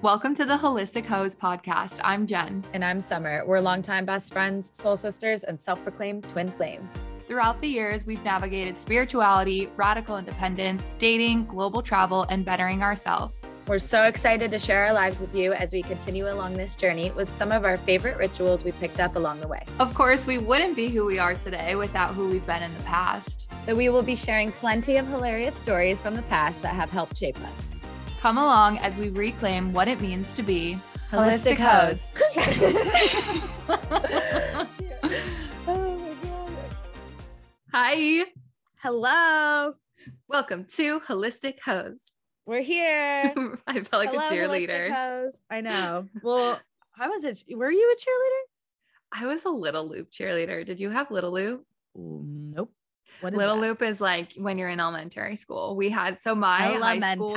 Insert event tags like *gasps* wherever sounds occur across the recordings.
Welcome to the Holistic Heaux podcast. I'm Jen. And I'm Summer. We're longtime best friends, soul sisters, and self proclaimed twin flames. Throughout the years, we've navigated spirituality, radical independence, dating, global travel, and bettering ourselves. We're so excited to share our lives with you as we continue along this journey with some of our favorite rituals we picked up along the way. Of course, we wouldn't be who we are today without who we've been in the past. So we will be sharing plenty of hilarious stories from the past that have helped shape us. Come along as we reclaim what it means to be holistic, holistic oh. *laughs* Hi. Hello. Welcome to Holistic Heaux. We're here. *laughs* I felt like Hello, a cheerleader. I know. Well, I was a were you a cheerleader? I was a little loop cheerleader. Did you have little loop? Nope. Little that? Loop is like when you're in elementary school. We had so my high school.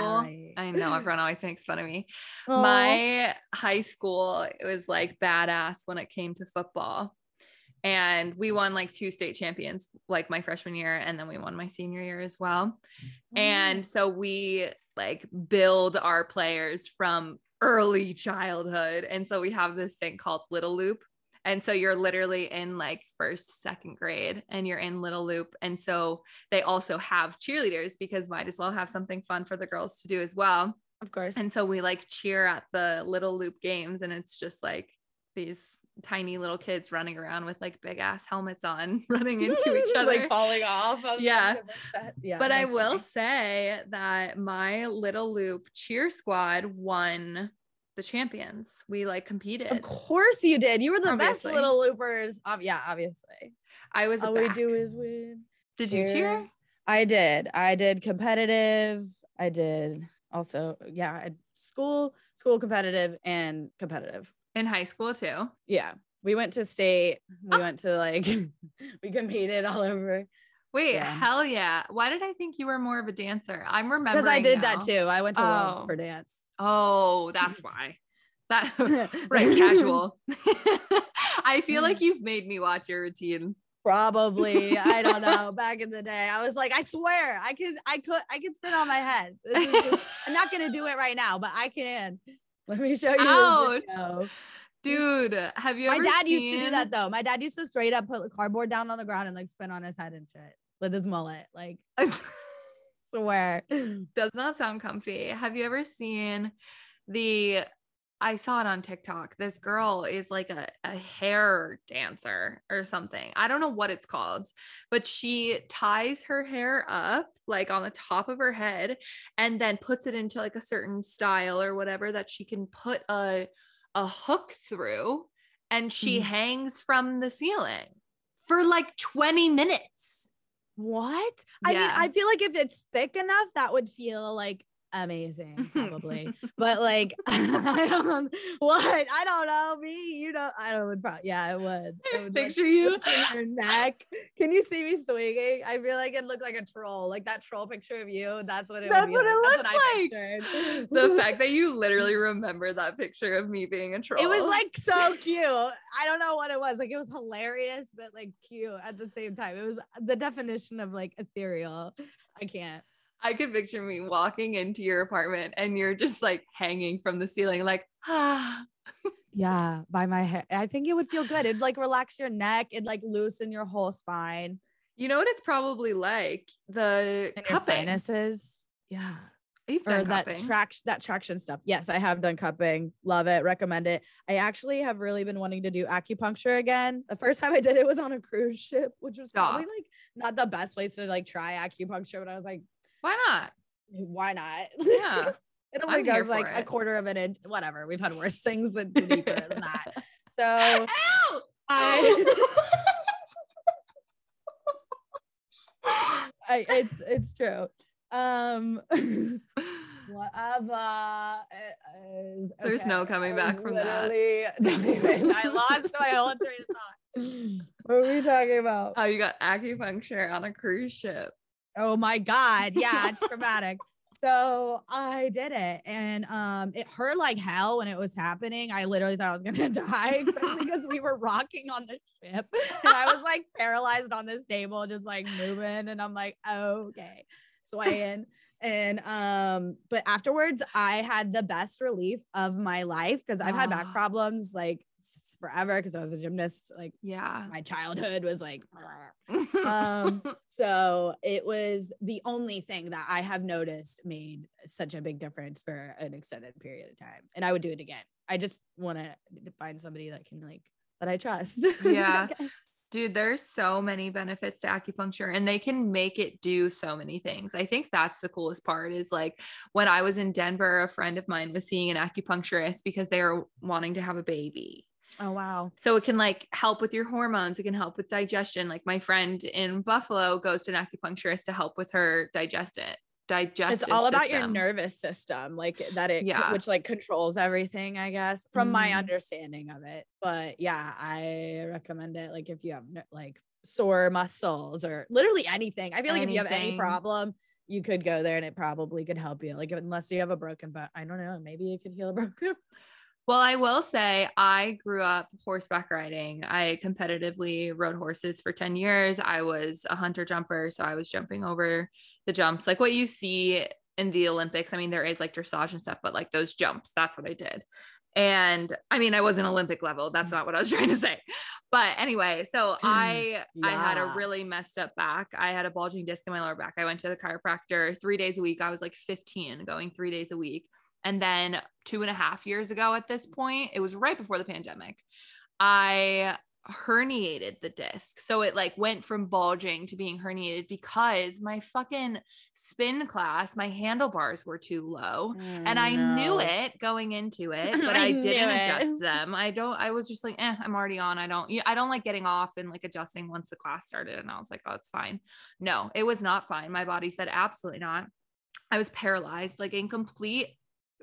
I know everyone always makes fun of me. *laughs* Aww. My high school it was like badass when it came to football. And we won like two state champions, like my freshman year, and then we won my senior year as well. Mm. And so we like build our players from early childhood. And so we have this thing called Little Loop, and so you're literally in like first, second grade and you're in Little Loop. And so they also have cheerleaders because might as well have something fun for the girls to do as well. Of course. And so we like cheer at the Little Loop games and it's just like these tiny little kids running around with like big ass helmets on, *laughs* running into each *laughs* other, like falling off. yeah. yeah. But I will funny. say that my Little Loop cheer squad won the champions. We like competed. Of course you did. You were the obviously. best little loopers. Um, yeah, obviously. I was. All we do is win. Did cheer. you cheer? I did. I did competitive. I did also. Yeah, school, school competitive, and competitive in high school too. Yeah, we went to state. We oh. went to like *laughs* we competed all over. Wait, yeah. hell yeah! Why did I think you were more of a dancer? I'm remembering because I did now. that too. I went to oh. Worlds for dance. Oh, that's why. That *laughs* *laughs* right, casual. *laughs* I feel like mm. you've made me watch your routine. Probably. I don't know. Back in the day, I was like, I swear, I could, I could, I could spin on my head. Just, I'm not gonna do it right now, but I can. Let me show you. Ouch. Dude, have you ever My dad seen... used to do that though. My dad used to straight up put cardboard down on the ground and like spin on his head and shit with his mullet. Like swear. *clears throat* Does not sound comfy. Have you ever seen the I saw it on TikTok. This girl is like a, a hair dancer or something. I don't know what it's called, but she ties her hair up like on the top of her head and then puts it into like a certain style or whatever that she can put a a hook through and she mm. hangs from the ceiling for like 20 minutes. What? Yeah. I mean, I feel like if it's thick enough, that would feel like amazing *laughs* probably. But like *laughs* I don't what? I don't know me you know I don't would probably yeah i would, it would Picture like, you your neck. Can you see me swinging? I feel like it looked like a troll like that troll picture of you that's what it that's what like. it looks like. the *laughs* fact that you literally remember that picture of me being a troll it was like so cute. I don't know what it was like it was hilarious but like cute at the same time. It was the definition of like ethereal. I can't I could picture me walking into your apartment and you're just like hanging from the ceiling, like, ah. yeah, by my hair. I think it would feel good. It'd like relax your neck, it'd like loosen your whole spine. You know what it's probably like? The and cupping. sinuses. Yeah. You've done that traction that traction stuff. Yes, I have done cupping. Love it. Recommend it. I actually have really been wanting to do acupuncture again. The first time I did it was on a cruise ship, which was Stop. probably like not the best place to like try acupuncture, but I was like, why not? Why not? Yeah. *laughs* it only I'm goes like it. a quarter of an inch. Whatever. We've had worse things and deeper than that. *laughs* So I, *laughs* I it's it's true. Um whatever is, okay. There's no coming back from that. I lost my whole train of thought. What are we talking about? How you got acupuncture on a cruise ship. Oh my God. Yeah, it's *laughs* traumatic. So I did it and um it hurt like hell when it was happening. I literally thought I was gonna *laughs* die, because *laughs* we were rocking on the ship and I was like paralyzed on this table, just like moving. And I'm like, oh, okay, swaying. And um, but afterwards, I had the best relief of my life because I've had back ah. problems like forever because I was a gymnast. Like, yeah, my childhood was like, *laughs* um, so it was the only thing that I have noticed made such a big difference for an extended period of time. And I would do it again. I just want to find somebody that can like that I trust. *laughs* Yeah. Dude, there's so many benefits to acupuncture and they can make it do so many things. I think that's the coolest part is like when I was in Denver, a friend of mine was seeing an acupuncturist because they were wanting to have a baby. Oh wow. So it can like help with your hormones, it can help with digestion. Like my friend in Buffalo goes to an acupuncturist to help with her digestion digestive it's all about your nervous system like that it yeah. which like controls everything i guess from mm-hmm. my understanding of it but yeah i recommend it like if you have like sore muscles or literally anything i feel like anything. if you have any problem you could go there and it probably could help you like unless you have a broken but i don't know maybe it could heal a broken *laughs* well, I will say I grew up horseback riding. I competitively rode horses for 10 years. I was a hunter jumper. So I was jumping over the jumps, like what you see in the Olympics. I mean, there is like dressage and stuff, but like those jumps, that's what I did. And I mean, I wasn't Olympic level. That's mm. not what I was *laughs* trying to say. But anyway, so *clears throat* I yeah. I had a really messed up back. I had a bulging disc in my lower back. I went to the chiropractor three days a week. I was like 15 going three days a week. And then two and a half years ago at this point, it was right before the pandemic. I herniated the disc. So it like went from bulging to being herniated because my fucking spin class, my handlebars were too low. Oh, and I no. knew it going into *laughs* it, but I, I didn't adjust *laughs* them. I don't, I was just like, eh, I'm already on. I don't, I don't like getting off and like adjusting once the class started. And I was like, oh, it's fine. No, it was not fine. My body said absolutely not. I was paralyzed, like in complete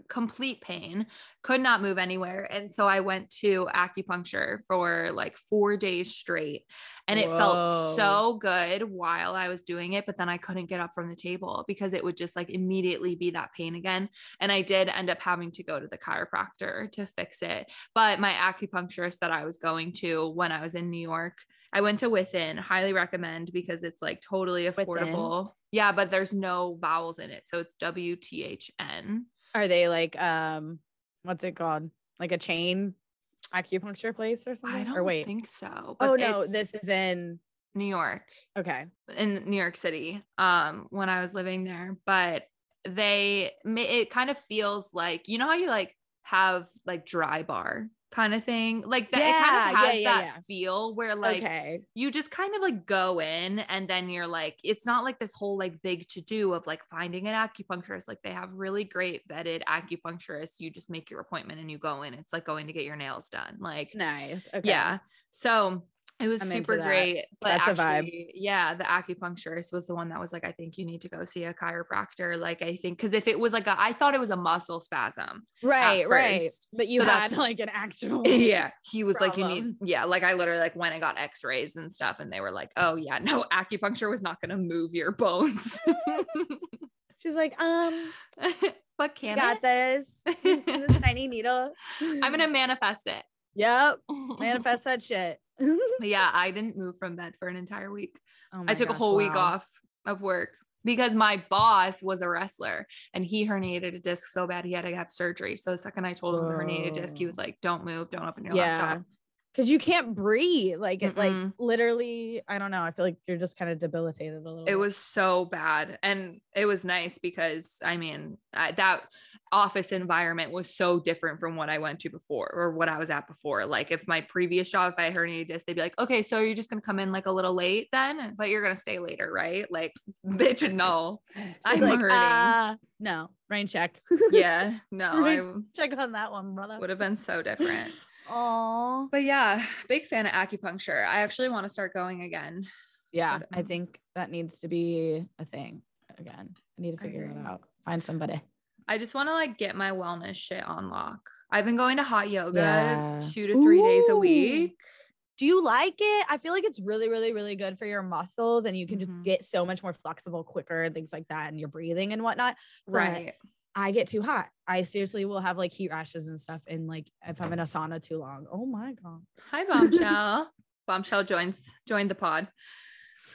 complete pain, could not move anywhere. And so I went to acupuncture for like four days straight. And it Whoa. felt so good while I was doing it. But then I couldn't get up from the table because it would just like immediately be that pain again. And I did end up having to go to the chiropractor to fix it. But my acupuncturist that I was going to when I was in New York, I went to Within, highly recommend because it's like totally affordable. Within. Yeah, but there's no vowels in it. So it's W T H N. Are they like um what's it called? Like a chain acupuncture place or something? I don't or wait. think so. oh no, this is in New York. Okay. In New York City. Um when I was living there, but they it kind of feels like you know how you like have like dry bar kind of thing. Like that, yeah, it kind of has yeah, yeah, that feel where like okay. you just kind of like go in and then you're like, it's not like this whole like big to do of like finding an acupuncturist. Like they have really great vetted acupuncturists. You just make your appointment and you go in. It's like going to get your nails done. Like nice. Okay. Yeah. So it was I'm super great. But That's actually, yeah, the acupuncturist was the one that was like, I think you need to go see a chiropractor. Like, I think because if it was like a, I thought it was a muscle spasm. Right, right. But you so had like an actual. *laughs* Yeah. He was problem. like, you need, yeah. Like I literally like went and got x-rays and stuff. And they were like, oh yeah, no, *laughs* acupuncture was not going to move your bones. *laughs* She's like, um, but can I got it? this, this tiny needle. I'm going to manifest it. Yep. Manifest that shit. *laughs* yeah, I didn't move from bed for an entire week. Oh I took gosh, a whole wow. week off of work because my boss was a wrestler and he herniated a disc so bad he had to have surgery. So the second I told him Whoa. the herniated disc, he was like, "Don't move, don't open your yeah. laptop." Because you can't breathe. Like it, like literally, I don't know. I feel like you're just kind of debilitated a little. It bit. was so bad, and it was nice because I mean I, that office environment was so different from what I went to before or what I was at before. Like if my previous job, if I heard any disc, they'd be like, "Okay, so you're just gonna come in like a little late then, but you're gonna stay later, right?" Like, *laughs* bitch, no, *laughs* I'm like, hurting. Uh, no, rain check. *laughs* yeah, no, I check on that one, brother. Would have been so different. Oh, but yeah, big fan of acupuncture. I actually want to start going again. Yeah, but, I think that needs to be a thing again. I need to figure it out. Find somebody. I just want to like get my wellness shit on lock. I've been going to hot yoga yeah. two to three Ooh. days a week. Do you like it? I feel like it's really, really, really good for your muscles and you can just mm-hmm. get so much more flexible quicker and things like that and your breathing and whatnot. Right. I get too hot. I seriously will have like heat rashes and stuff. And like if I'm in a sauna too long, oh my God. Hi, Bombshell. *laughs* Bombshell joins joined the pod.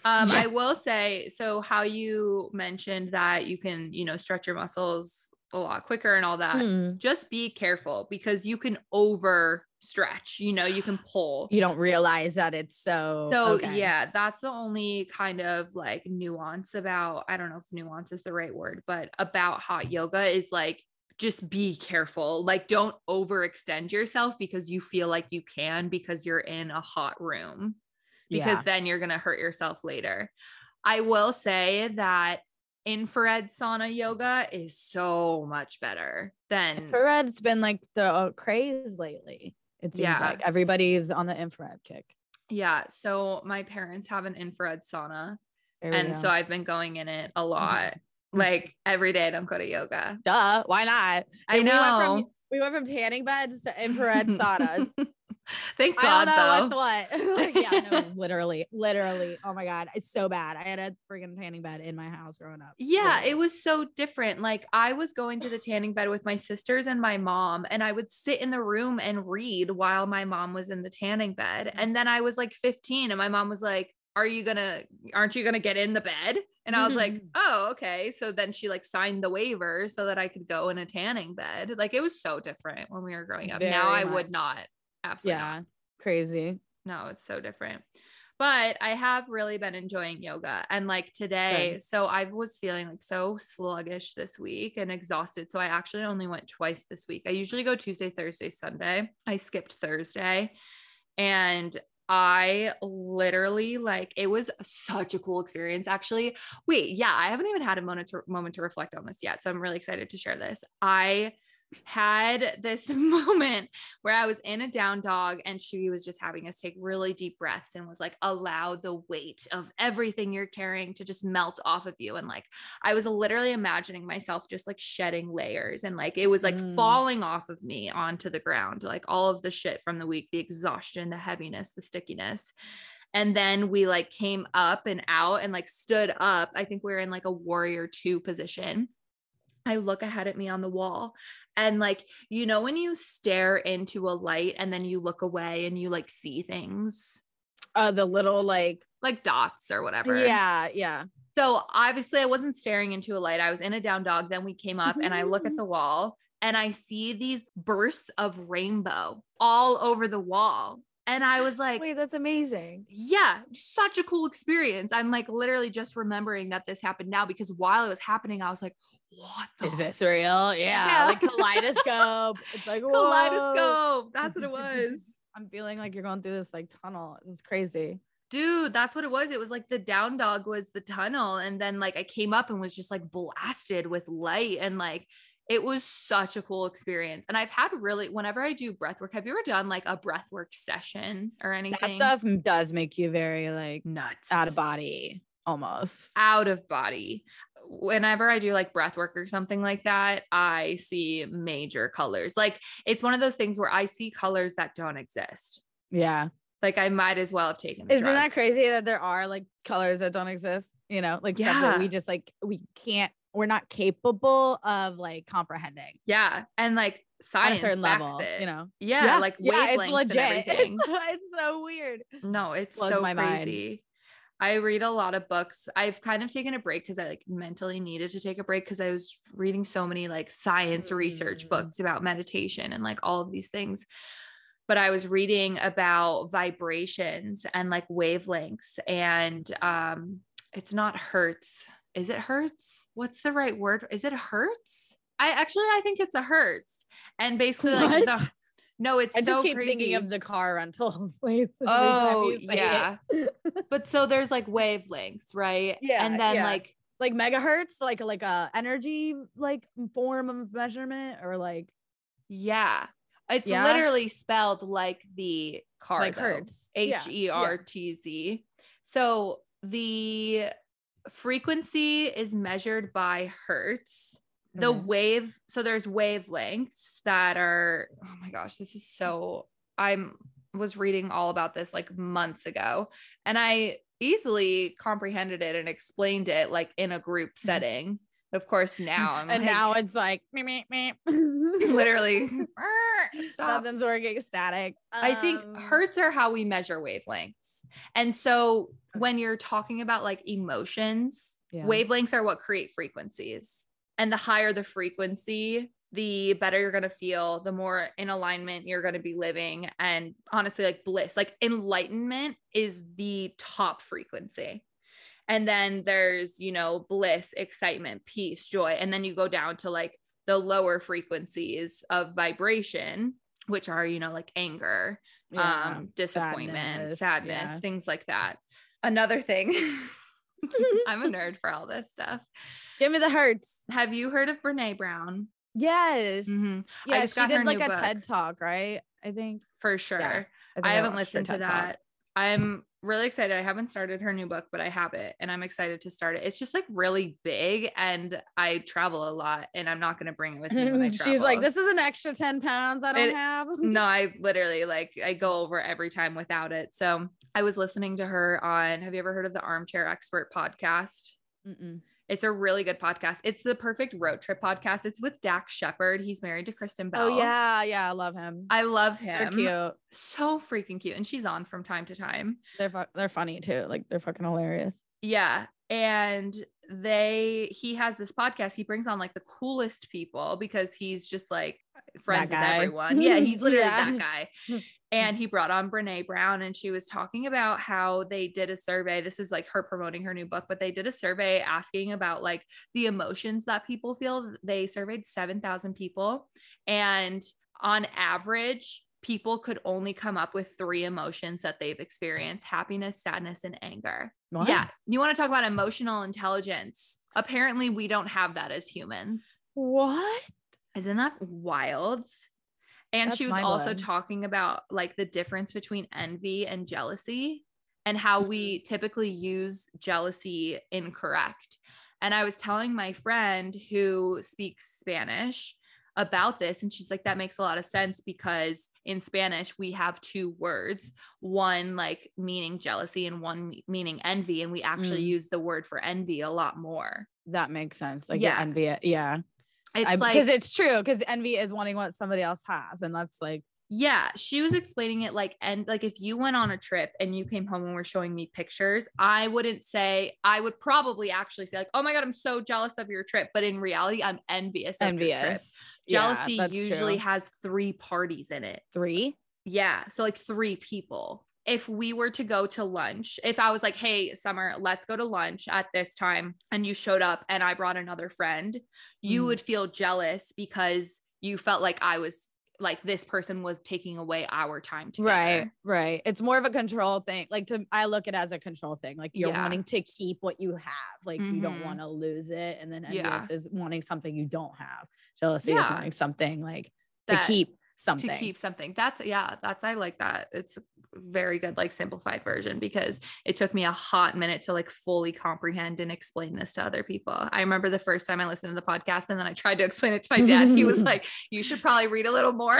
Um, yeah. I will say, so how you mentioned that you can, you know, stretch your muscles a lot quicker and all that. Mm. Just be careful because you can over stretch, you know, you can pull. You don't realize that it's so So okay. yeah, that's the only kind of like nuance about I don't know if nuance is the right word, but about hot yoga is like just be careful. Like don't overextend yourself because you feel like you can because you're in a hot room. Because yeah. then you're going to hurt yourself later. I will say that infrared sauna yoga is so much better than infrared. It's been like the uh, craze lately it seems yeah. like everybody's on the infrared kick. Yeah so my parents have an infrared sauna and go. so i've been going in it a mm-hmm. lot like every day i don't go to yoga. Duh why not? I know we went, from, we went from tanning beds to infrared *laughs* saunas *laughs* Thank God, though. What's what? *laughs* *laughs* yeah, no, literally, literally. Oh my God, it's so bad. I had a freaking tanning bed in my house growing up. Yeah, literally. it was so different. Like I was going to the tanning bed with my sisters and my mom, and I would sit in the room and read while my mom was in the tanning bed. Mm-hmm. And then I was like 15, and my mom was like, are you gonna aren't you gonna get in the bed and i was like oh okay so then she like signed the waiver so that i could go in a tanning bed like it was so different when we were growing up Very now much. i would not Absolutely. Yeah. Not. Crazy. No, it's so different. But I have really been enjoying yoga. And like today, Good. so I was feeling like so sluggish this week and exhausted. So I actually only went twice this week. I usually go Tuesday, Thursday, Sunday. I skipped Thursday. And I literally like it was such a cool experience. Actually, wait, yeah, I haven't even had a moment to, moment to reflect on this yet, so I'm really excited to share this. I had this *laughs* moment where I was in a down dog and she was just having us take really deep breaths and was like, allow the weight of everything you're carrying to just melt off of you. And like, I was literally imagining myself just like shedding layers and like it was like mm. falling off of me onto the ground, like all of the shit from the week, the exhaustion, the heaviness, the stickiness. And then we like came up and out and like stood up. I think we were in like a warrior two position. I look ahead at me on the wall and like, you know, when you stare into a light and then you look away and you like see things. Uh the little like like dots or whatever. Yeah, yeah. So obviously I wasn't staring into a light. I was in a down dog. Then we came up and I look at the wall and I see these bursts of rainbow all over the wall. And I was *gasps* like, wait, that's amazing. Yeah, such a cool experience. I'm like literally just remembering that this happened now because while it was happening, I was like, what is this real? Yeah, yeah. like kaleidoscope. *laughs* it's like Whoa. kaleidoscope. That's what it was. *laughs* I'm feeling like you're going through this like tunnel. It's crazy. Dude, that's what it was. It was like the down dog was the tunnel. And then like I came up and was just like blasted with light. And like it was such a cool experience. And I've had really, whenever I do breath work, have you ever done like a breath work session or anything? That stuff does make you very like nuts, out of body almost. Out of body whenever I do like breath work or something like that, I see major colors. Like it's one of those things where I see colors that don't exist. Yeah. Like I might as well have taken. Isn't drug. that crazy that there are like colors that don't exist? You know, like yeah. stuff that we just like we can't. We're not capable of like comprehending. Yeah, and like science certain level, it. You know. Yeah, yeah like yeah, it's legit. *laughs* It's, *laughs* it's, so weird. No, it's Blows so my crazy. Mind. I read a lot of books. I've kind of taken a break because I like mentally needed to take a break because I was reading so many like science mm. research books about meditation and like all of these things. But I was reading about vibrations and like wavelengths and um it's not hertz. Is it hurts? What's the right word? Is it hurts? I actually I think it's a hertz. And basically like the no, it's I just so keep crazy. thinking of the car rental *laughs* place. Oh, yeah. *laughs* but so there's like wavelengths, right? Yeah. And then yeah. like like megahertz, like like a energy like form of measurement, or like yeah. It's yeah. literally spelled like the car like hertz. H E R T Z. So the frequency is measured by hertz the mm-hmm. wave so there's wavelengths that are oh my gosh this is so i'm was reading all about this like months ago and i easily comprehended it and explained it like in a group mm-hmm. setting of course now I'm *laughs* and like, now it's like me me me. *laughs* *laughs* Literally. Stop. nothing's working static. I think um, hertz are how we measure wavelengths. And so when you're talking about like emotions yeah. wavelengths are what create frequencies. And the higher the frequency the better you're going to feel the more in alignment you're going to be living. And honestly like bliss like enlightenment is the top frequency and then there's you know bliss excitement peace joy. And then you go down to like the lower frequencies of vibration which are you know like anger yeah, um disappointment sadness, sadness yeah. things like that. Another thing *laughs* i'm a nerd for all this stuff. Give me the hertz have you heard of brene brown? Yes. Mm-hmm. yeah she did like a book. ted talk right? I think for sure. Yeah, I, I, haven't listened to that talk. i'm really excited. I haven't started her new book, but I have it and I'm excited to start it. It's just like really big and I travel a lot and I'm not going to bring it with me when I travel. *laughs* She's like, this is an extra 10 pounds I don't it, have. *laughs* no, I literally like, I go over every time without it. So I was listening to her on, have you ever heard of the Armchair Expert podcast? Mm-mm. It's a really good podcast. It's the perfect road trip podcast. It's with Dax Shepard. He's married to Kristen oh, Bell. Oh yeah, yeah, I love him. I love him. They're cute. So freaking cute. And she's on from time to time. They're fu- they're funny too. Like they're fucking hilarious. Yeah. And they he has this podcast. He brings on like the coolest people because he's just like friends with everyone. Yeah, he's *laughs* literally yeah. that guy. *laughs* Mm-hmm. and he brought on Brene Brown and she was talking about how they did a survey. This is like her promoting her new book, but they did a survey asking about like the emotions that people feel. They surveyed 7,000 people and on average, people could only come up with three emotions that they've experienced happiness, sadness, and anger. What? Yeah. You want to talk about emotional intelligence? Apparently, we don't have that as humans. What? Isn't that wild? And That's she was also talking about like the difference between envy and jealousy and how we mm-hmm. typically use jealousy incorrect. And I was telling my friend who speaks Spanish about this and she's like that makes a lot of sense because in Spanish we have two words one like meaning jealousy and one meaning envy and we actually mm. use the word for envy a lot more that makes sense like yeah envy yeah it's I, like because it's true because envy is wanting what somebody else has, and that's like yeah, she was explaining it like, and like if you went on a trip and you came home and were showing me pictures, I wouldn't say, I would probably actually say, like, oh my God, I'm so jealous of your trip. But in reality, I'm envious. envious. Jealousy yeah, usually true. has three parties in it. Three? Yeah. So like three people if we were to go to lunch, if I was like, hey, Summer, let's go to lunch at this time, and you showed up and I brought another friend, you mm. would feel jealous because you felt like I was like this person was taking away our time together. Right, right. It's more of a control thing. Like to I look at it as a control thing. Like you're yeah. wanting to keep what you have. Like mm-hmm. you don't mm-hmm. want to lose it. And then envious yeah. is wanting something you don't have. Jealousy yeah. is wanting something like that, to keep something. To keep something. That's yeah, that's I like that. It's very good like simplified version because it took me a hot minute to like fully comprehend and explain this to other people. I remember the first time I listened to the podcast and then I tried to explain it to my dad. he was *laughs* like, "You should probably read a little more."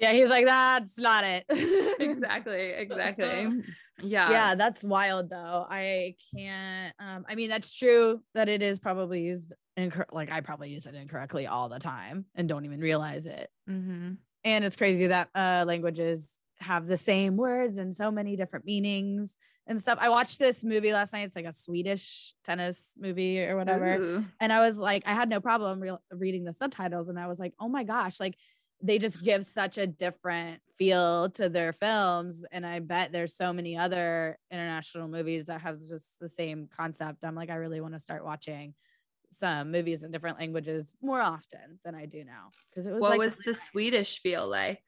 yeah, he's like, "That's not it." *laughs* exactly, exactly. Yeah. Yeah, that's wild though. I can't um I mean that's true that it is probably used inc- like I probably use it incorrectly all the time and don't even realize it. Mm-hmm. And it's crazy that uh languages have the same words and so many different meanings and stuff. I watched this movie last night. It's like a Swedish tennis movie or whatever. Ooh. And I was like, I had no problem re- reading the subtitles. And I was like, oh my gosh, like they just give such a different feel to their films. And I bet there's so many other international movies that have just the same concept. I'm like, I really want to start watching some movies in different languages more often than I do now. Because it was what like, was the Swedish feel like?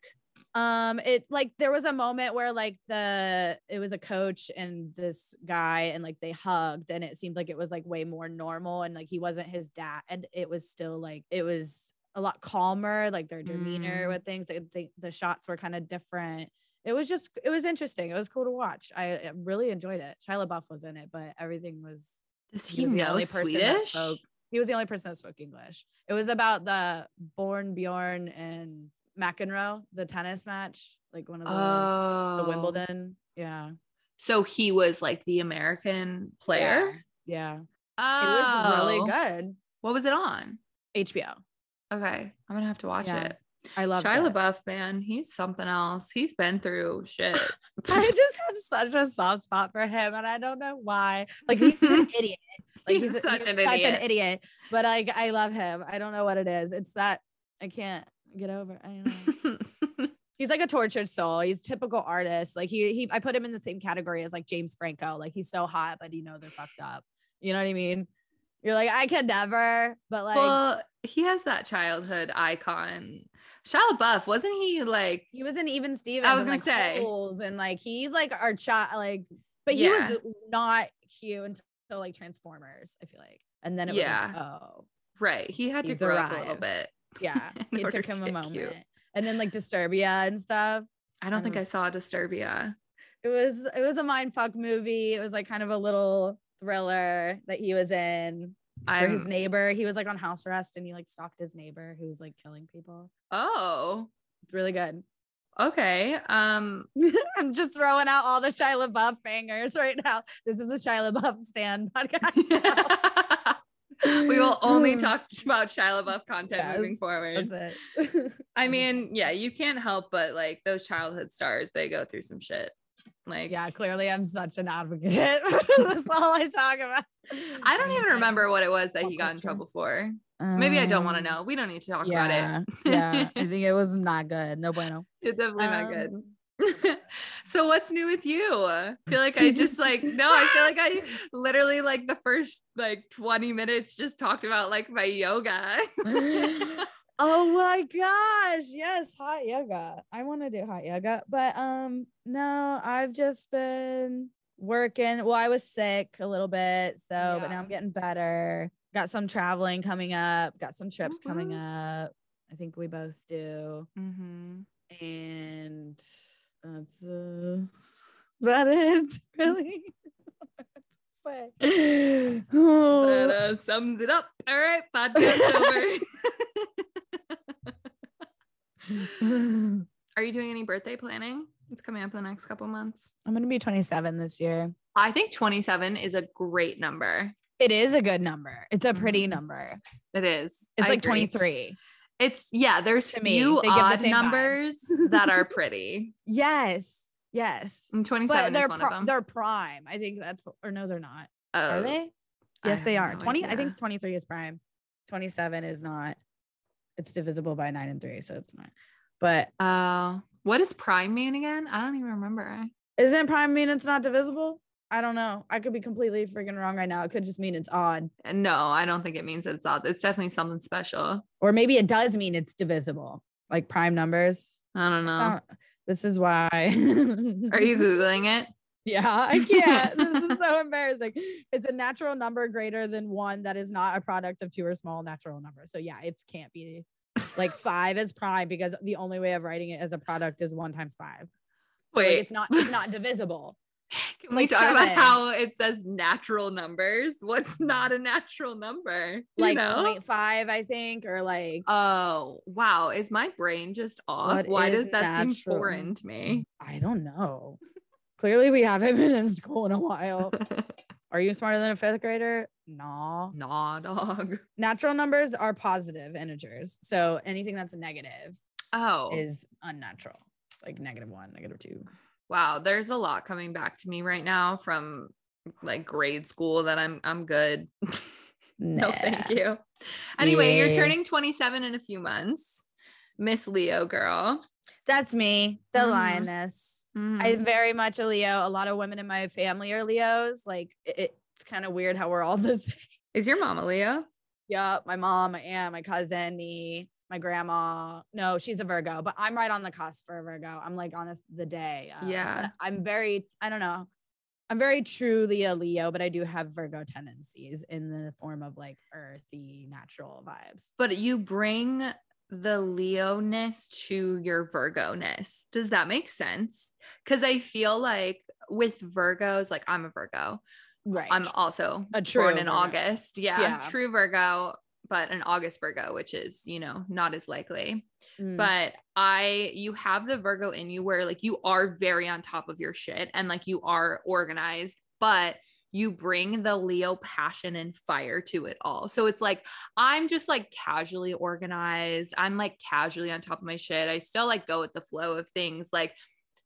um it's like there was a moment where like the it was a coach and this guy and like they hugged and it seemed like it was like way more normal and like he wasn't his dad and it was still like it was a lot calmer like their demeanor mm. with things like, the, the shots were kind of different it was just it was interesting it was cool to watch i, I really enjoyed it shia labeouf was in it but everything was does he, he know Swedish? Person that spoke he was the only person that spoke english it was about the born bjorn and McEnroe, the tennis match, like one of the, oh. the Wimbledon. Yeah. So he was like the American player. Yeah. yeah. Oh. It was really oh. good. What was it on? HBO. Okay, I'm gonna have to watch yeah. it. I love Shia LaBeouf, man. He's something else. He's been through shit. *laughs* I just have such a soft spot for him, and I don't know why. Like he's an *laughs* idiot. Like he's, he's such, he's an, such idiot. an idiot. But like I love him. I don't know what it is. It's that I can't get over. I don't know. *laughs* he's like a tortured soul. He's typical artist. Like he he I put him in the same category as like James Franco. Like he's so hot, but you know they're fucked up. You know what I mean? You're like, I could never, but like well, he has that childhood icon. Shia LaBeouf, wasn't he like he was in Even Stevens? I was gonna like, say Holes and like he's like our child, like, but he yeah. was not cute until like Transformers, I feel like. And then it yeah. was like, oh. Right. He had to grow arrived. up a little bit. Yeah. *laughs* it took him a moment. Cute. And then like Disturbia and stuff. I don't think was, I saw Disturbia. It was it was a mind fuck movie. It was like kind of a little thriller that he was in. I'm, his neighbor, he was like on house arrest and he like stalked his neighbor who was like killing people. Oh, it's really good. Okay. Um, *laughs* I'm just throwing out all the Shia LaBeouf bangers right now. This is a Shia LaBeouf stand podcast. *laughs* we will only *laughs* talk about Shia LaBeouf content yes, moving forward. That's it. I mean, yeah, you can't help but like those childhood stars, they go through some shit. Like, yeah, clearly I'm such an advocate. *laughs* That's all I talk about. I don't even remember what it was that he got in trouble for. Um, Maybe I don't want to know. We don't need to talk yeah, about it. yeah, I think it was not good. No bueno. *laughs* It's definitely um, not good. *laughs* so what's new with you? I feel like I just like no, I feel like I literally like the first like 20 minutes just talked about like my yoga. Oh my gosh. Yes, hot yoga. I want to do hot yoga, but um no, I've just been working. Well, I was sick a little bit, so yeah. but now I'm getting better. Got some traveling coming up, got some trips mm-hmm. coming up. I think we both do. Mm-hmm. And that's uh, *laughs* about it, *laughs* really. *laughs* *sighs* oh. That uh, sums it up. All right, podcast over. You doing any birthday planning? It's coming up in the next couple months. I'm going to be 27 this year. I think 27 is a great number. It is a good number. It's a pretty mm-hmm. number. It is. It's I like agree. 23. It's yeah, there's to few me, odd the numbers *laughs* that are pretty. Yes. Yes. And 27 but is one of them. They're prime. I think that's or no, they're not. Oh, are they? Yes, they are. No 20. Idea. I think 23 is prime. 27 is not. It's divisible by nine and three, so it's not. But uh what does prime mean again? I don't even remember. Isn't prime mean it's not divisible? I don't know. I could be completely freaking wrong right now. It could just mean it's odd. No, I don't think it means that it's odd. It's definitely something special. Or maybe it does mean it's divisible, like prime numbers. I don't know. Not, this is why. *laughs* Are you Googling it? Yeah, I can't. *laughs* this is so embarrassing. It's a natural number greater than one that is not a product of two or small natural numbers. So yeah, it can't be like five is prime because the only way of writing it as a product is one times five. So Wait, like it's not it's not divisible. *laughs* Can like we talk seven. about how it says natural numbers? What's not a natural number? Like know? 0.5, I think, or like oh wow, is my brain just off? Why does that natural? seem foreign to me? I don't know. Clearly, we haven't been in school in a while. *laughs* Are you smarter than a fifth grader? Nah. Nah, dog. *laughs* Natural numbers are positive integers. So anything that's negative oh is unnatural. Like negative one, negative two. Wow, there's a lot coming back to me right now from like grade school that I'm I'm good. *laughs* no, thank you. Anyway, yeah. you're turning 27 in a few months. Miss Leo girl. That's me, the mm-hmm. lioness. Mm-hmm. I'm very much a Leo. A lot of women in my family are Leos. Like it, it's kind of weird how we're all the *laughs* same. Is your mom a Leo? Yeah, my mom, my aunt, my cousin, me, my grandma. No, she's a Virgo, but I'm right on the cusp for a Virgo. I'm like on this, the day. Um, yeah. I'm very, I don't know. I'm very truly a Leo, but I do have Virgo tendencies in the form of like earthy, natural vibes. But you bring the Leoness to your Virgo ness. Does that make sense? Because I feel like with Virgos, like I'm a Virgo. Right. I'm also a true born in Virgo. August. Yeah, yeah, True Virgo, but an August Virgo, which is, you know, not as likely. Mm. But I, you have the Virgo in you where like you are very on top of your shit and like you are organized, but you bring the Leo passion and fire to it all. So it's like I'm just like casually organized. I'm like casually on top of my shit. I still like go with the flow of things like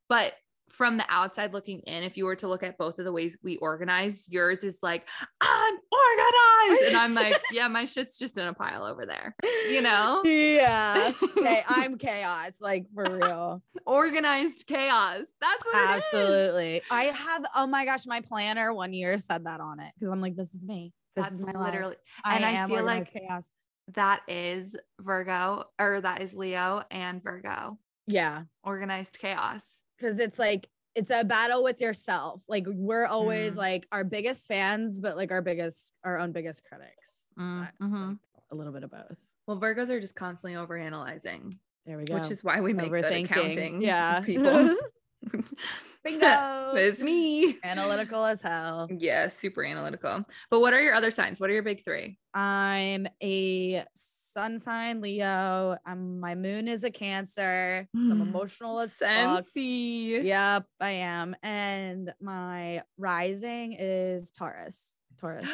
but from the outside looking in, if you were to look at both of the ways we organize, yours is like, I'm organized. And I'm like, *laughs* yeah, my shit's just in a pile over there, you know? Yeah. Okay. *laughs* I'm chaos, like for real. organized chaos. That's what Absolutely. I have, oh my gosh, my planner one year said that on it because I'm like, this is me. This That's is my literally, life. and I, I feel like chaos. that is Virgo or that is Leo and Virgo. Yeah. Organized chaos because it's like it's a battle with yourself. Like we're always mm. like our biggest fans, but like our biggest, our own biggest critics. Mm, mm-hmm. like a little bit of both. Well, Virgos are just constantly overanalyzing. There we go. Which is why we make good accounting. Yeah. *laughs* People. *laughs* Bingo. *laughs* it's me. Analytical as hell. Yeah, super analytical. But what are your other signs? What are your big three? I'm a sun sign Leo. I'm my moon is a Cancer. So I'm hmm. emotional as Sensey. fuck. Yep, I am. And my rising is Taurus. *gasps* Taurus.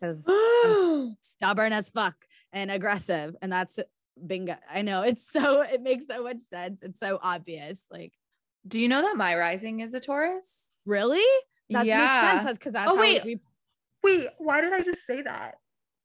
Because I'm *gasps* stubborn as fuck and aggressive. And that's bingo. I know it's so it makes so much sense. It's so obvious. Like, do you know that my rising is a Taurus? Really? That yeah. makes sense. That's because that's oh, wait. We- wait, why did I just say that?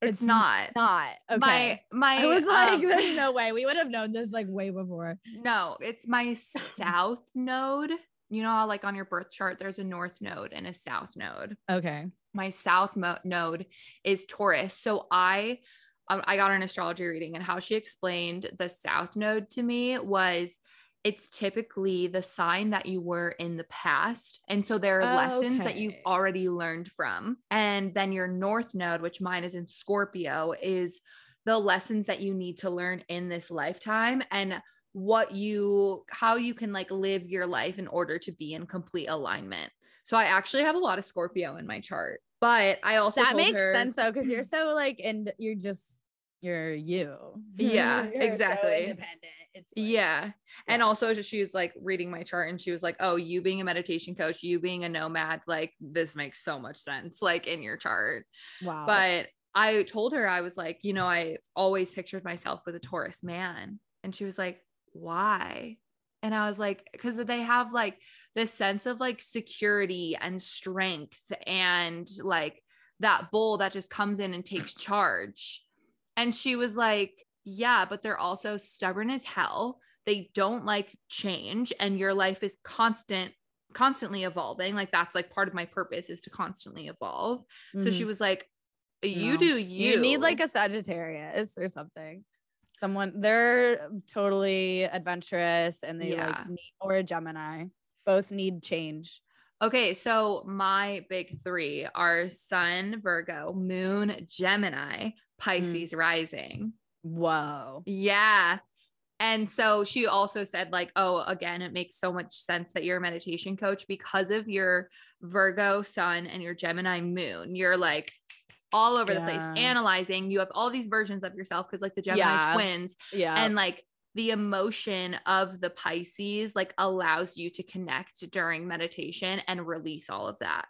It's, it's not. Not okay. My my. I was like, um, there's no *laughs* way we would have known this like way before. No, it's my south node. You know how like on your birth chart, there's a north node and a south node. Okay. My south mo- node is Taurus. So I, um, I got an astrology reading, and how she explained the south node to me was it's typically the sign that you were in the past. And so there are oh, lessons okay. that you've already learned from. And then your north node, which mine is in Scorpio, is the lessons that you need to learn in this lifetime and what you how you can like live your life in order to be in complete alignment. So I actually have a lot of Scorpio in my chart. But I also That makes her, sense though cuz you're *clears throat* so like and you're just you're you. *laughs* Yeah, you're exactly. So independent it's like, yeah. yeah. And also she was like reading my chart and she was like, "Oh, you being a meditation coach, you being a nomad, like this makes so much sense like in your chart." Wow. But I told her I was like, "You know, I always pictured myself with a Taurus man." And she was like, "Why?" And I was like, because they have like this sense of like security and strength and like that bull that just comes in and takes charge. And she was like, yeah, but they're also stubborn as hell. They don't like change and your life is constant constantly evolving. Like that's like part of my purpose is to constantly evolve. Mm-hmm. So she mm-hmm. was like you no. do you. You need like a Sagittarius or something. Someone they're totally adventurous and they yeah. like need, or a Gemini. Both need change. Okay, so my big three are Sun, Virgo, Moon, Gemini, mm. Pisces mm. rising. Whoa. Yeah. And so she also said, like, oh, again, it makes so much sense that you're a meditation coach because of your Virgo sun and your Gemini moon. You're like all over yeah. the place analyzing. You have all these versions of yourself because, like, the Gemini yeah. twins. Yeah. And like the emotion of the Pisces, like, allows you to connect during meditation and release all of that.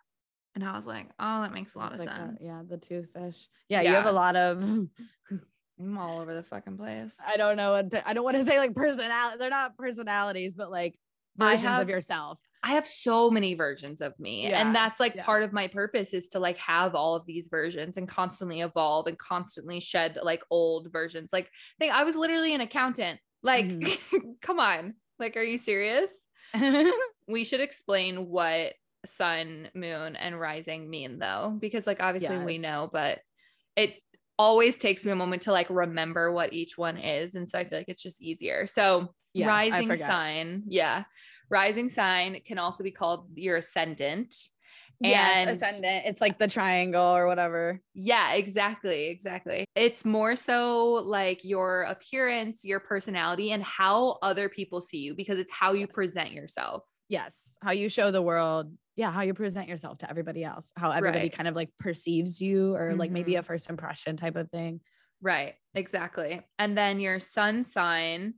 And I was like, oh, that makes a lot of like sense. A, yeah. The toothfish. Yeah, yeah. You have a lot of *laughs* I'm all over the fucking place. I don't know what to, I don't want to say like personality. They're not personalities, but like versions have, of yourself. I have so many versions of me. Yeah, and that's like yeah. part of my purpose is to like have all of these versions and constantly evolve and constantly shed like old versions. Like I think I was literally an accountant. Like, mm-hmm. *laughs* come on. Like, are you serious? *laughs* we should explain what sun, moon, and rising mean though, because like obviously yes. we know, but it always takes me a moment to like remember what each one is. And so I feel like it's just easier. So yes, rising sign. Yeah. Rising sign can also be called your ascendant. Yes, ascendant. It's like the triangle or whatever. Yeah, exactly. Exactly. It's more so like your appearance, your personality, and how other people see you because it's how you yes. present yourself. Yes. How you show the world yeah how you present yourself to everybody else how everybody right. kind of like perceives you or mm-hmm. like maybe a mm-hmm. first impression type of thing right exactly and then your sun sign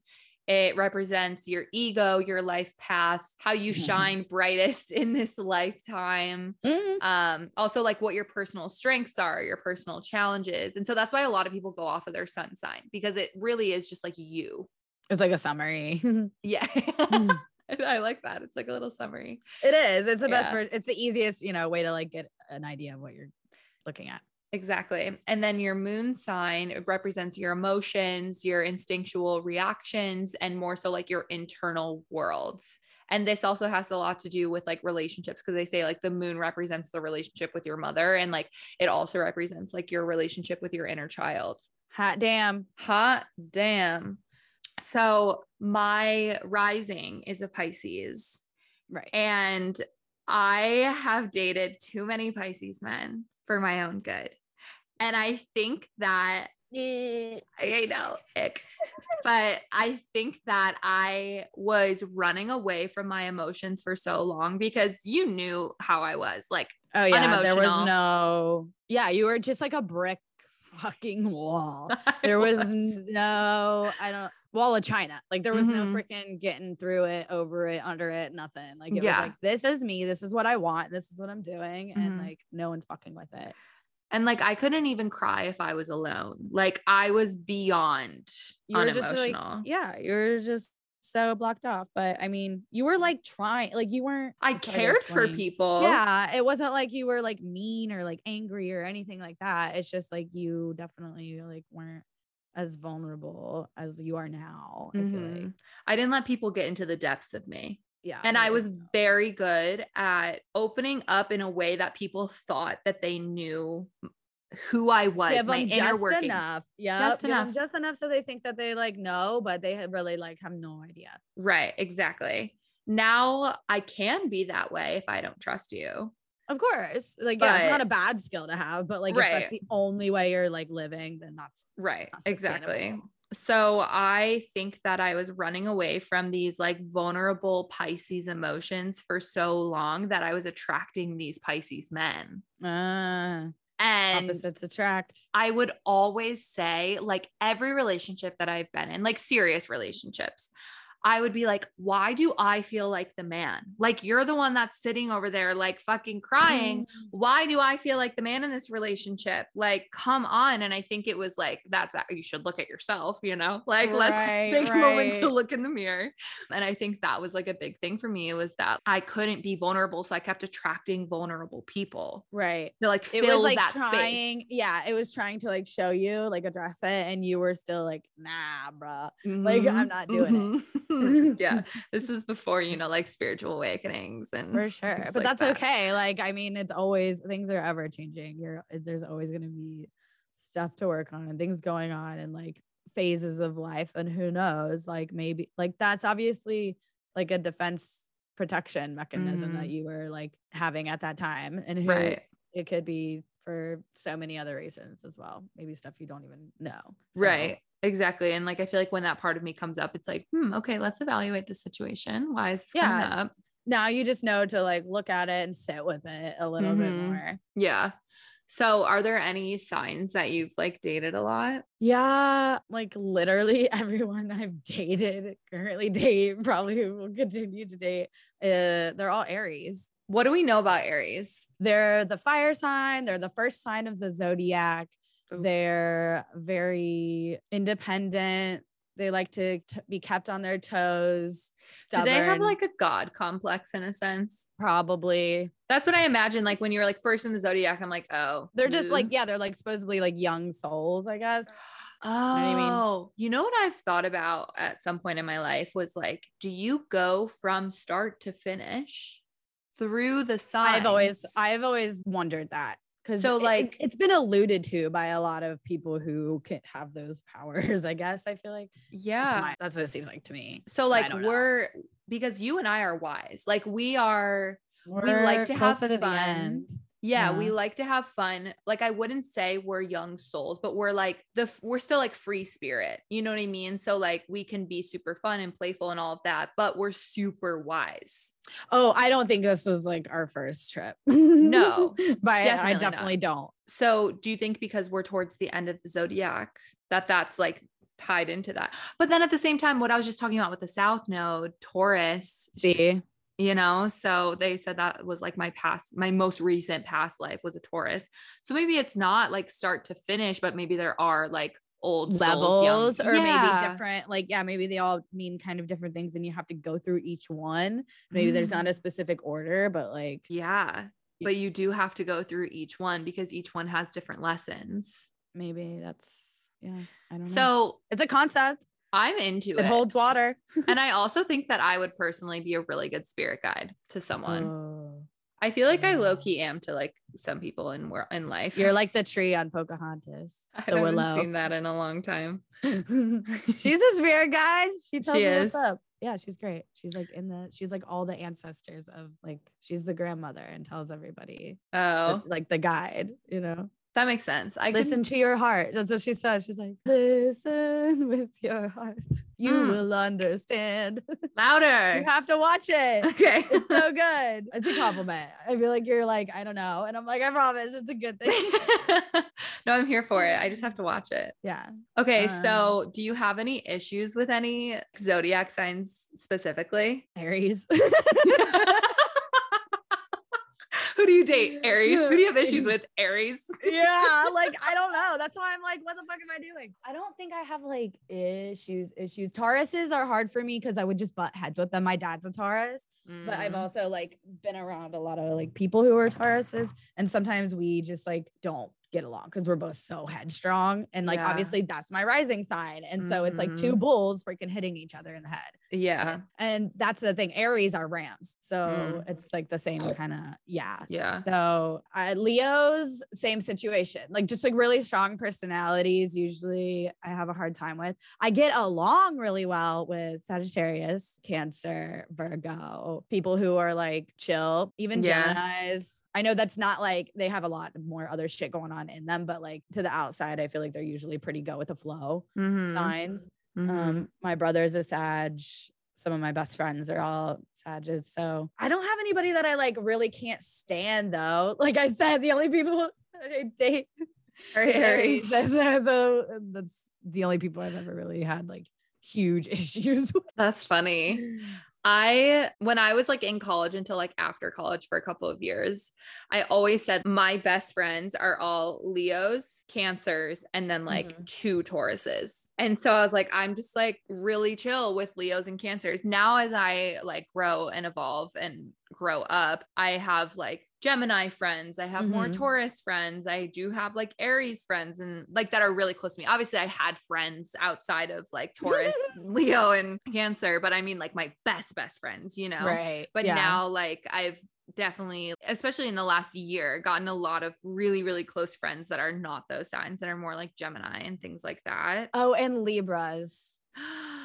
It represents your ego, your life path, how you mm-hmm. shine brightest *laughs* in this lifetime. Mm-hmm. Um, also like what your personal strengths are, your personal challenges. And so that's why a lot of people go off of their sun sign because it really is just like you. It's like a summary. *laughs* yeah. Mm. *laughs* I like that. It's like a little summary. It is. It's the best. Yeah. it's the easiest, you know, way to like get an idea of what you're looking at. Exactly. And then your moon sign represents your emotions, your instinctual reactions, and more so like your internal worlds. And this also has a lot to do with like relationships because they say like the moon represents the relationship with your mother and like it also represents like your relationship with your inner child. Hot damn. Hot damn. So my rising is a Pisces. Right. And I have dated too many Pisces men for my own good. And I think that I know, ick. *laughs* but I think that I was running away from my emotions for so long because you knew how I was, like, oh yeah, there was no, yeah, you were just like a brick fucking wall. *laughs* There was no, I don't, wall of China. Like there was mm-hmm. no freaking getting through it, over it, under it, nothing. Like it yeah. was like, this is me, this is what I want, this is what I'm doing, mm-hmm. and like no one's fucking with it. And like I couldn't even cry if I was alone. Like I was beyond you unemotional. Like, yeah, you're just so blocked off. But I mean, you were like trying, like you weren't. I cared for people. Yeah, it wasn't like you were like mean or like angry or anything like that. It's just like you definitely like weren't as vulnerable as you are now. Mm-hmm. Like. I didn't let people get into the depths of me. Yeah. And I was very good at opening up in a way that people thought that they knew who I was, Give my inner workings. Enough. Yeah. Just enough. Just enough so they think that they like know, but they really like have no idea. Right. Exactly. Now I can be that way if I don't trust you. Of course. Like, but, yeah, it's not a bad skill to have, but like, right. if that's the only way you're like living, then that's right. Exactly. So I think that I was running away from these like vulnerable Pisces emotions for so long that I was attracting these Pisces men. Uh, and opposites attract. I would always say, like, every relationship that I've been in, like serious relationships, I would be like, why do I feel like the man? Like you're the one that's sitting over there, like fucking crying. Mm. Why do I feel like the man in this relationship? Like, come on. And I think it was like, that's, you should look at yourself, you know, like *laughs* right, let's take right. a moment to look in the mirror. And I think that was like a big thing for me was that I couldn't be vulnerable. So I kept attracting vulnerable people. Right. To like fill it was like that trying, space. Yeah. It was trying to like show you, like address it. And you were still like, nah, bruh. Mm-hmm. Like, I'm not doing mm-hmm. it. *laughs* *laughs* yeah. *laughs* This is before, you know, like spiritual awakenings and for sure. But like that's that. okay. Like, I mean, it's always things are ever changing. You're there's always gonna be stuff to work on and things going on and like phases of life. And who knows, like maybe like that's obviously like a defense protection mechanism mm-hmm. that you were like having at that time. And who right. it could be for so many other reasons as well. Maybe stuff you don't even know. So. Right. Exactly. And like I feel like when that part of me comes up, it's like, hmm, okay, let's evaluate the situation. Why is this yeah. coming up? Now you just know to like look at it and sit with it a little mm-hmm. bit more. Yeah. So are there any signs that you've like dated a lot? Yeah, like literally *laughs* everyone I've dated, currently date, *laughs* probably will continue to date. Uh, they're all Aries. What do we know about Aries? They're the fire sign, they're the first sign of the zodiac. They're very independent. They like to t- be kept on their toes. Stubborn. Do they have like a god complex in a sense? Probably. That's what I imagine. Like when you're like first in the zodiac, I'm like, oh, they're just like, yeah, they're like supposedly like young souls, I guess. Oh, *gasps* you know, I mean? Oh, you know what I've thought about at some point in my life was like, do you go from start to finish through the signs? I've always, I've always wondered that because so like it, has been alluded to by a lot of people who can have those *laughs* powers i guess i feel like. Yeah. that's, my, that's what it seems like to me. So like we're know. because you and i are wise like we are we're we like to have fun yeah, yeah, we like to have fun. Like I wouldn't say we're young souls, but we're like the we're still like free spirit. You know what I mean? So like we can be super fun and playful and all of that, but we're super wise. Oh, I don't think this was like our first trip. *laughs* No. but definitely I definitely not. don't. So, do you think because we're towards the end of the zodiac that that's like tied into that. But then at the same time, what I was just talking about with the South Node, Taurus. See, you know? So they said that was like my past my most recent past life was a taurus. So maybe it's not like start to finish but maybe there are like old levels or yeah. maybe different like yeah maybe they all mean kind of different things and you have to go through each one. Maybe mm. there's not a specific order but like yeah but you do have to go through each one because each one has different lessons. Maybe that's yeah i don't know. So it's a concept I'm into it. It holds water. *laughs* and I also think that I would personally be a really good spirit guide to someone. Oh, I feel like I low key am to like some people in in life. You're like *laughs* the tree on Pocahontas. I haven't willow. seen that in a long time. *laughs* she's a spirit guide. She tells she what's up. Yeah, she's great. She's like in the she's like all the ancestors of like she's the grandmother and tells everybody. Oh, like the guide, you know. That makes sense. I listen can... to your heart. That's what she says. She's like, listen with your heart. You mm. will understand. *laughs* Louder. you have to watch it. Okay. it's so *laughs* good. It's a compliment. I feel like you're like, I don't know. And I'm like, I promise it's a good thing. *laughs* no, I'm here for it. I just have to watch it. Yeah. Okay. Um, so do you have any issues with any zodiac signs specifically? Aries. Who do you date? Aries. Who do you have issues with? Aries. *laughs* yeah, like I don't know. *laughs* That's why I'm like, what the fuck am I doing? I don't think I have like issues. Issues. Tauruses are hard for me because I would just butt heads with them. My dad's a Taurus, mm. but I've mm. also like been around a lot of like people who are Tauruses, and sometimes we just like don't get along because we're both so headstrong. And like, yeah. obviously, that's my rising sign. And so mm-hmm. it's like two mm-hmm. bulls freaking hitting each other in the head. Yeah. And, and that's the thing. Aries are Rams. So mm. it's like the same kind of, yeah. Yeah. So uh, Leo's, same situation. Like, just like really strong personalities, usually I have a hard time with. I get along really well with Sagittarius, Cancer, Virgo, people who are like chill, even yeah. Gemini's I know that's not like they have a lot more other shit going on in them, but like to the outside, I feel like they're usually pretty go with the flow mm-hmm. signs. Mm-hmm. Um, my brother's a Sag. Some of my best friends are all Sages. So I don't have anybody that I like really can't stand though. *laughs* Like I said, the only people *laughs* I date are Aries. That's, that's the only people I've ever really had like huge *laughs* issues with. That's funny. I, when I was like in college until like after college for a couple of years, I always said my best friends are all Leos, Cancers, and then like mm-hmm. two Tauruses. And so I was like, I'm just like really chill with Leos and Cancers. Now, as I like grow and evolve and grow up, I have like Gemini friends. I have mm-hmm. more Taurus friends. I do have like Aries friends and like that are really close to me. Obviously, I had friends outside of like Taurus, *laughs* Leo, and Cancer, but I mean like my best, best friends, you know? Right. But yeah. now, like, I've definitely, especially in the last year, gotten a lot of really, really close friends that are not those signs that are more like Gemini and things like that. Oh, and Libras.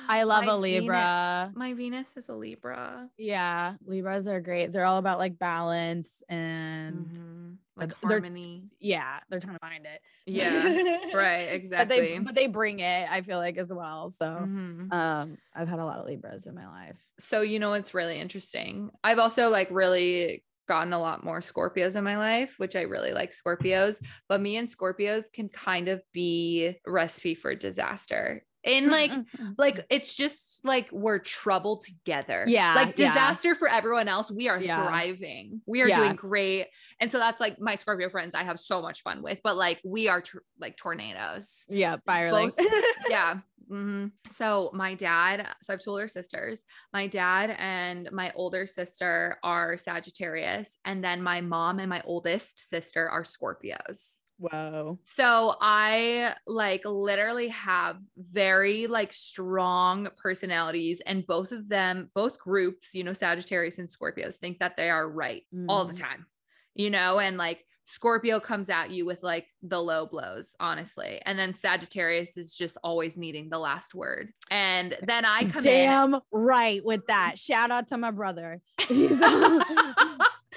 I *gasps* love my a Libra. Venus, my Venus is a Libra. Yeah, Libras are great. They're all about like balance and mm-hmm. like harmony. Yeah, they're trying to find it. Yeah, right, exactly. *laughs* But they, but they bring it. I feel like as well. So, mm-hmm. um, I've had a lot of Libras in my life. So you know it's really interesting? I've also like really gotten a lot more Scorpios in my life, which I really like Scorpios. But me and Scorpios can kind of be recipe for disaster in mm, like mm, mm. like it's just like we're trouble together yeah like disaster yeah. for everyone else we are yeah. thriving we are yeah. doing great and so that's like my scorpio friends i have so much fun with but like we are tr- like tornadoes yeah fire *laughs* yeah mm-hmm. so my dad so i have two older sisters my dad and my older sister are sagittarius and then my mom and my oldest sister are scorpios Whoa. So I like literally have very like strong personalities and both of them, both groups, you know, Sagittarius and Scorpios think that they are right mm. all the mm. time. You know, and like Scorpio comes at you with like the low blows, honestly. And then Sagittarius is just always needing the last word. And then I come Damn in. right with that. Shout out to my brother. *laughs* *laughs*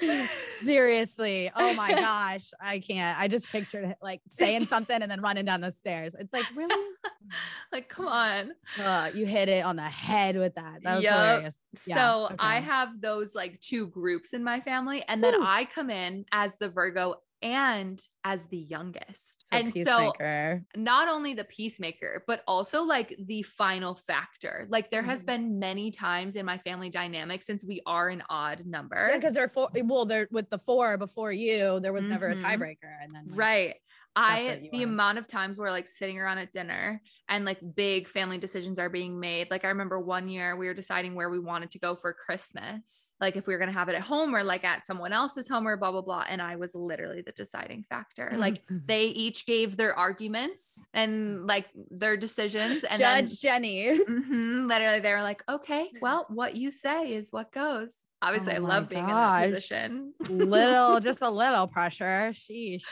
*laughs* Seriously. Oh my gosh. I can't. I just pictured like saying something and then running down the stairs. It's like, really? *laughs* like, come on. Uh, you hit it on the head with that. That was yep. hilarious. Yeah, so okay. I have those like two groups in my family. And then Ooh. I come in as the Virgo and as the youngest. So and peacemaker. so not only the peacemaker, but also like the final factor. Like there has mm-hmm. been many times in my family dynamic since we are an odd number. Yeah, because they're four well, they're with the four before you, there was mm-hmm. never a mm-hmm. tiebreaker. And then like, right. I the amount of times we're like sitting around at dinner and like big family decisions are being made. Like I remember one year we were deciding where we wanted to go for Christmas, like if we were gonna have it at home or like at someone else's home or blah blah blah. And I was literally the deciding factor. Like they each gave their arguments and like their decisions. And Judge then, Jenny. *laughs* Mm-hmm, literally, they were like, "Okay, well, what you say is what goes." Obviously, oh I love being in that position. *laughs* little, just a little pressure. Sheesh.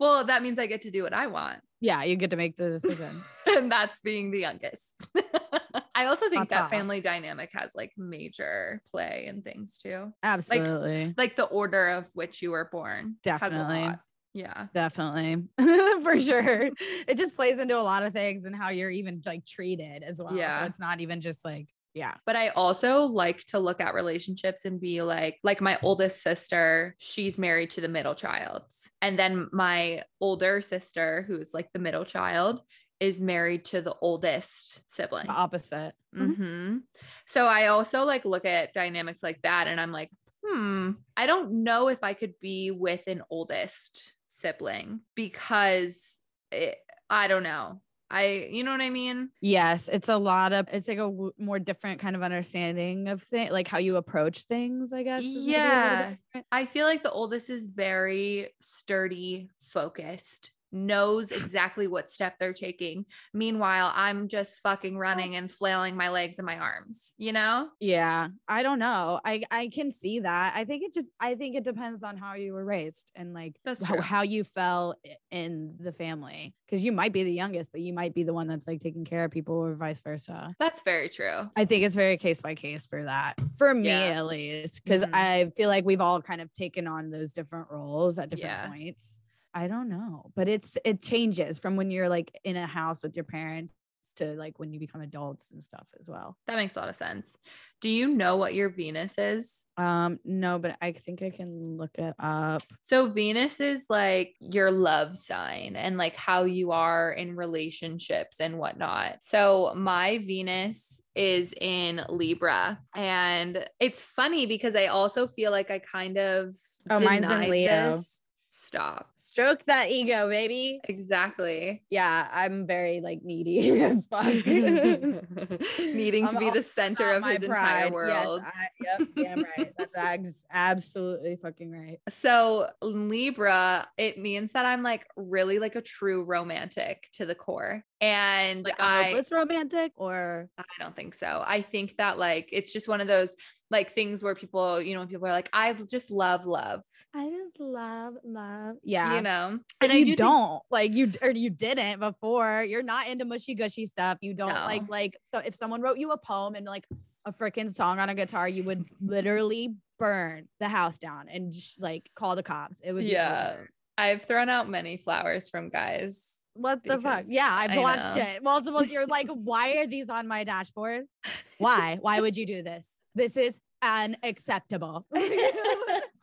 Well, that means I get to do what I want. Yeah, you get to make the decision. *laughs* and that's being the youngest. *laughs* I also think that's that family dynamic has like major play in things too. Absolutely. Like, like the order of which you were born. Definitely. Yeah. Definitely. *laughs* For sure. It just plays into a lot of things and how you're even like treated as well. Yeah. So it's not even just like yeah. But I also like to look at relationships and be like, like my oldest sister, she's married to the middle child. And then my older sister, who's like the middle child, is married to the oldest sibling. The opposite. Mm-hmm. So I also like look at dynamics like that and I'm like, hmm, I don't know if I could be with an oldest sibling because it, I don't know. I, you know what I mean? Yes, it's a lot of, it's like a w- more different kind of understanding of things, like how you approach things, I guess. Yeah. I feel like the oldest is very sturdy, focused knows exactly what step they're taking. Meanwhile, I'm just fucking running and flailing my legs and my arms, you know? Yeah. I don't know. I I can see that. I think it just I think it depends on how you were raised and like how, how, you fell in the family cuz you might be the youngest, but you might be the one that's like taking care of people or vice versa. That's very true. I think it's very case by case for that. For me yeah. at least because mm-hmm. I feel like we've all kind of taken on those different roles at different yeah. points. I don't know, but it's it changes from when you're like in a house with your parents to like when you become adults and stuff as well. That makes a lot of sense. Do you know what your Venus is? Um no, but I think I can look it up. So Venus is like your love sign and like how you are in relationships and whatnot. So my Venus is in Libra and it's funny because I also feel like I kind of Oh, mine's in Leo. This stop. Stroke that ego, baby. Exactly. Yeah, I'm very like needy *laughs* as fuck. *laughs* Needing I'm to be the center of his pride. entire world. Yes, I, yep, damn right. That's *laughs* absolutely fucking right. So Libra, it means that I'm like really like a true romantic to the core. And like I it's romantic or I don't think so. I think that like it's just one of those like things where people, you know, people are like, I just love love. I just love love. Yeah. You know, and you do don't think- like you or you didn't before. You're not into mushy gushy stuff. You don't no. like like so if someone wrote you a poem and like a freaking song on a guitar, you would literally burn the house down and just like call the cops. It would yeah. I've thrown out many flowers from guys what the fuck? Yeah, I've I watched it multiple. You're like, why are these on my dashboard? *laughs* Why? Why would you do this? This is unacceptable. *laughs*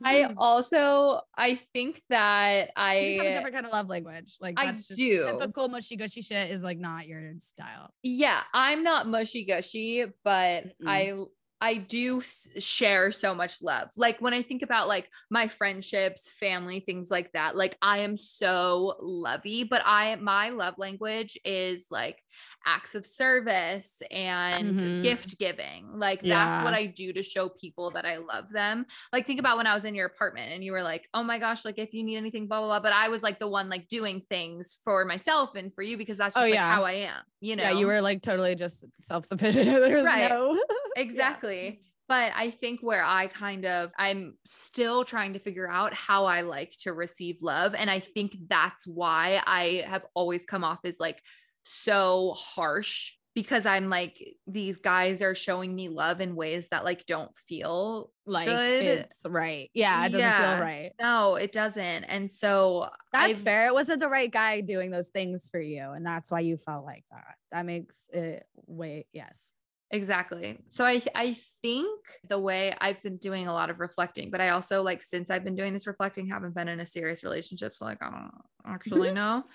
I also I think that I have a different kind of love language. Like I do typical mushy gushy shit is like not your style. Yeah, I'm not mushy gushy, but mm I I do share so much love. Like when I think about like my friendships, family, things like that, like I am so lovey, but I my love language is like acts of service and mm-hmm. gift giving. Like yeah. that's what I do to show people that I love them. Like think about when I was in your apartment and you were like, "Oh my gosh, like if you need anything blah blah blah," but I was like the one like doing things for myself and for you because that's oh, just oh, like yeah. how I am, you know. Yeah, you were like totally just self-sufficient. *laughs* There was right. no *laughs* Exactly. Yeah. But I think where I kind of, I'm still trying to figure out how I like to receive love. And I think that's why I have always come off as like so harsh because I'm like, these guys are showing me love in ways that like don't feel like good. it's right. Yeah, it doesn't yeah. feel right. No, it doesn't. And so that's I've, fair. It wasn't the right guy doing those things for you. And that's why you felt like that. That makes it wait, yes. Exactly. So I I think the way I've been doing a lot of reflecting, but I also like since I've been doing this reflecting, haven't been in a serious relationship. So like I don't actually know.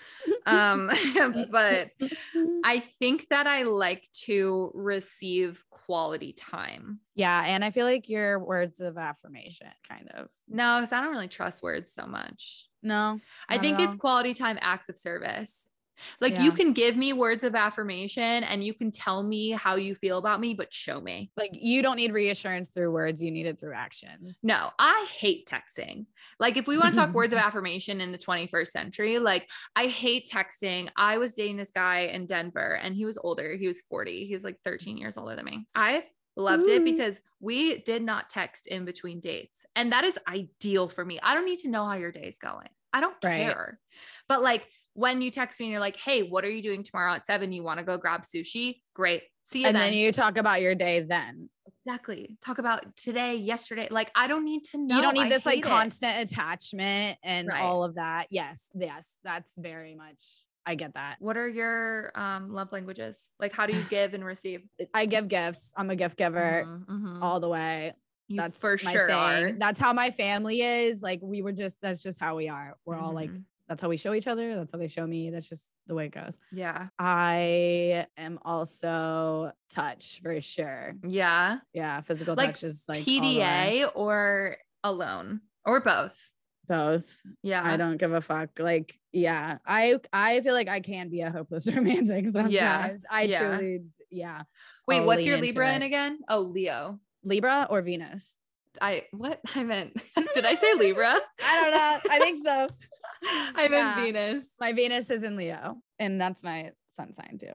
um, *laughs* but *laughs* I think that I like to receive quality time. Yeah. And I feel like your words of affirmation kind of. No, because I don't really trust words so much. No. I think it's quality time acts of service. Like yeah. you can give me words of affirmation and you can tell me how you feel about me, but show me. Like you don't need reassurance through words, you need it through actions. No, I hate texting. Like if we want to talk words of *laughs* affirmation in the 21st century, like I hate texting. I was dating this guy in Denver and he was older. He was 40. He was like 13 years older than me. I loved Ooh. it because we did not text in between dates. And that is ideal for me. I don't need to know how your day is going. I don't right. care. But like when you text me and you're like, hey, what are you doing tomorrow at seven? You want to go grab sushi? Great. See you and then. then you talk about your day then. Exactly. Talk about today, yesterday. Like I don't need to know. You don't need I this like constant attachment and right. all of that. Yes. Yes. That's very much I get that. What are your um, love languages? Like, how do you *sighs* give and receive? I give gifts. I'm a gift giver mm-hmm, mm-hmm. all the way. You that's for sure. That's how my family is. Like, we were just. That's just how we are. We're mm-hmm. all like mm-hmm that's how we show each other. That's how they show me. That's just the way it goes. Yeah. I am also touch for sure. Yeah. Yeah. Physical like touch is like PDA or alone or both. Both. Yeah. I don't give a fuck. Like, yeah. I I feel like I can be a hopeless *laughs* romantic sometimes. Yeah. I yeah. truly, yeah. Wait, I'll what's your Libra in again? Oh, Leo. Libra or Venus? I what *laughs* I meant. *laughs* Did I say Libra? I don't know. I think so. *laughs* I'm yeah. in Venus. My Venus is in Leo, and that's my sun sign too.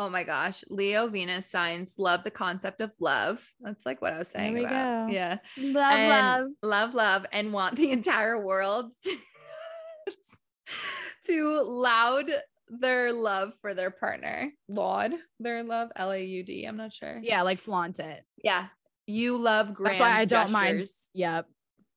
Oh my gosh. Leo Venus signs love the concept of love. That's like what I was saying about. Go. Yeah. Love, and love. Love, love, and want the entire world to, *laughs* to loud their love for their partner. Laud their love. L A U D. I'm not sure. Yeah, like flaunt it. Yeah. You love grand That's why I don't mind. Yep.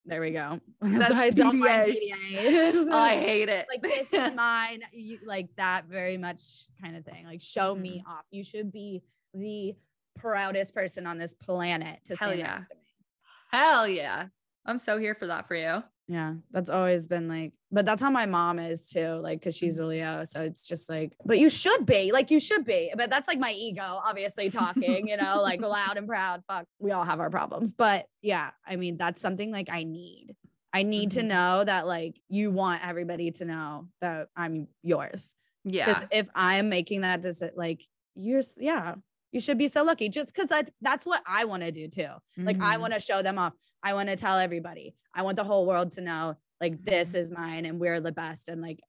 There we go. *laughs* That's, why I don't mind PDA. *laughs* oh, I hate it. Like this is *laughs* mine. You, like that very much kind of thing. Like show mm-hmm. me off. You should be the proudest person on this planet to Hell stand yeah. next to me. Hell yeah. I'm so here for that for you. Yeah, that's always been like, but that's how my mom is too, like, cause she's a Leo. So it's just like, but you should be, like, you should be. But that's like my ego, obviously, talking, you know, like *laughs* loud and proud. Fuck, we all have our problems. But yeah, I mean, that's something like I need. I need mm-hmm. to know that, like, you want everybody to know that I'm yours. Yeah. Because if I'm making that decision, like, you're, yeah, you should be so lucky just because that's what I want to do too. Mm-hmm. Like, I mm-hmm. want to show them off. I want to tell everybody. I want the whole world to know like this mm-hmm. is mine and we're the best and like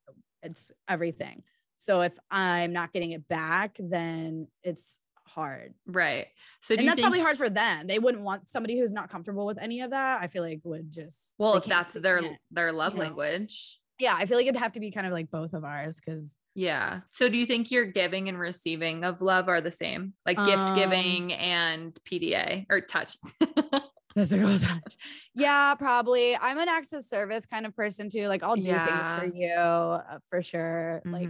it's everything. So if I'm not getting it back, then it's hard. Right. So and that's think- probably hard for them. They wouldn't want somebody who's not comfortable with any of that. I feel like would just well, if that's their it, their love language. Know? Yeah, I feel like it'd have to be kind of like both of ours because yeah. So do you think your giving and receiving of love are the same? Like gift um, giving and PDA or touch? *laughs* physical *laughs* touch. Yeah, probably. I'm an acts of service kind of person too. Like I'll do yeah. things for you uh, for sure. Mm-hmm. Like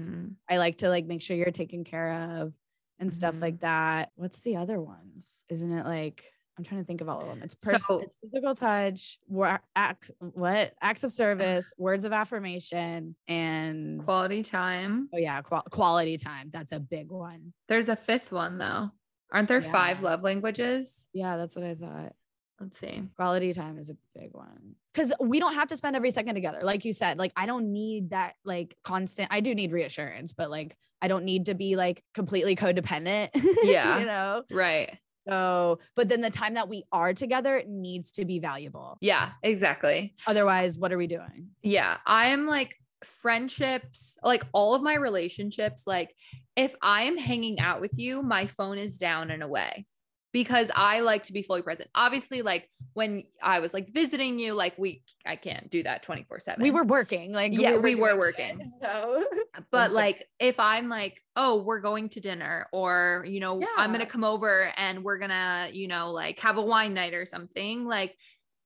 I like to like make sure you're taken care of and mm-hmm. stuff like that. What's the other ones? Isn't it like I'm trying to think of all of them. It's person, so, it's physical touch, act, what acts of service, *sighs* words of affirmation, and quality time. Oh yeah, qual- quality time. That's a big one. There's a fifth one though. Aren't there yeah. five love languages? Yeah, that's what I thought. Let's see. Quality time is a big one. Cause we don't have to spend every second together. Like you said, like I don't need that like constant, I do need reassurance, but like I don't need to be like completely codependent. *laughs* Yeah. you know? Right. So, but then the time that we are together needs to be valuable. Yeah, exactly. Otherwise, what are we doing? Yeah. I am like friendships, like all of my relationships, like if I am hanging out with you, my phone is down and away because I like to be fully present. Obviously, like when I was like visiting you, like we, I can't do that 24 seven. We were working like, yeah, we were, we were working. Shit, *laughs* so, but like if I'm like, oh, we're going to dinner or, you know, yeah. I'm going to come over and we're going to, you know, like have a wine night or something like,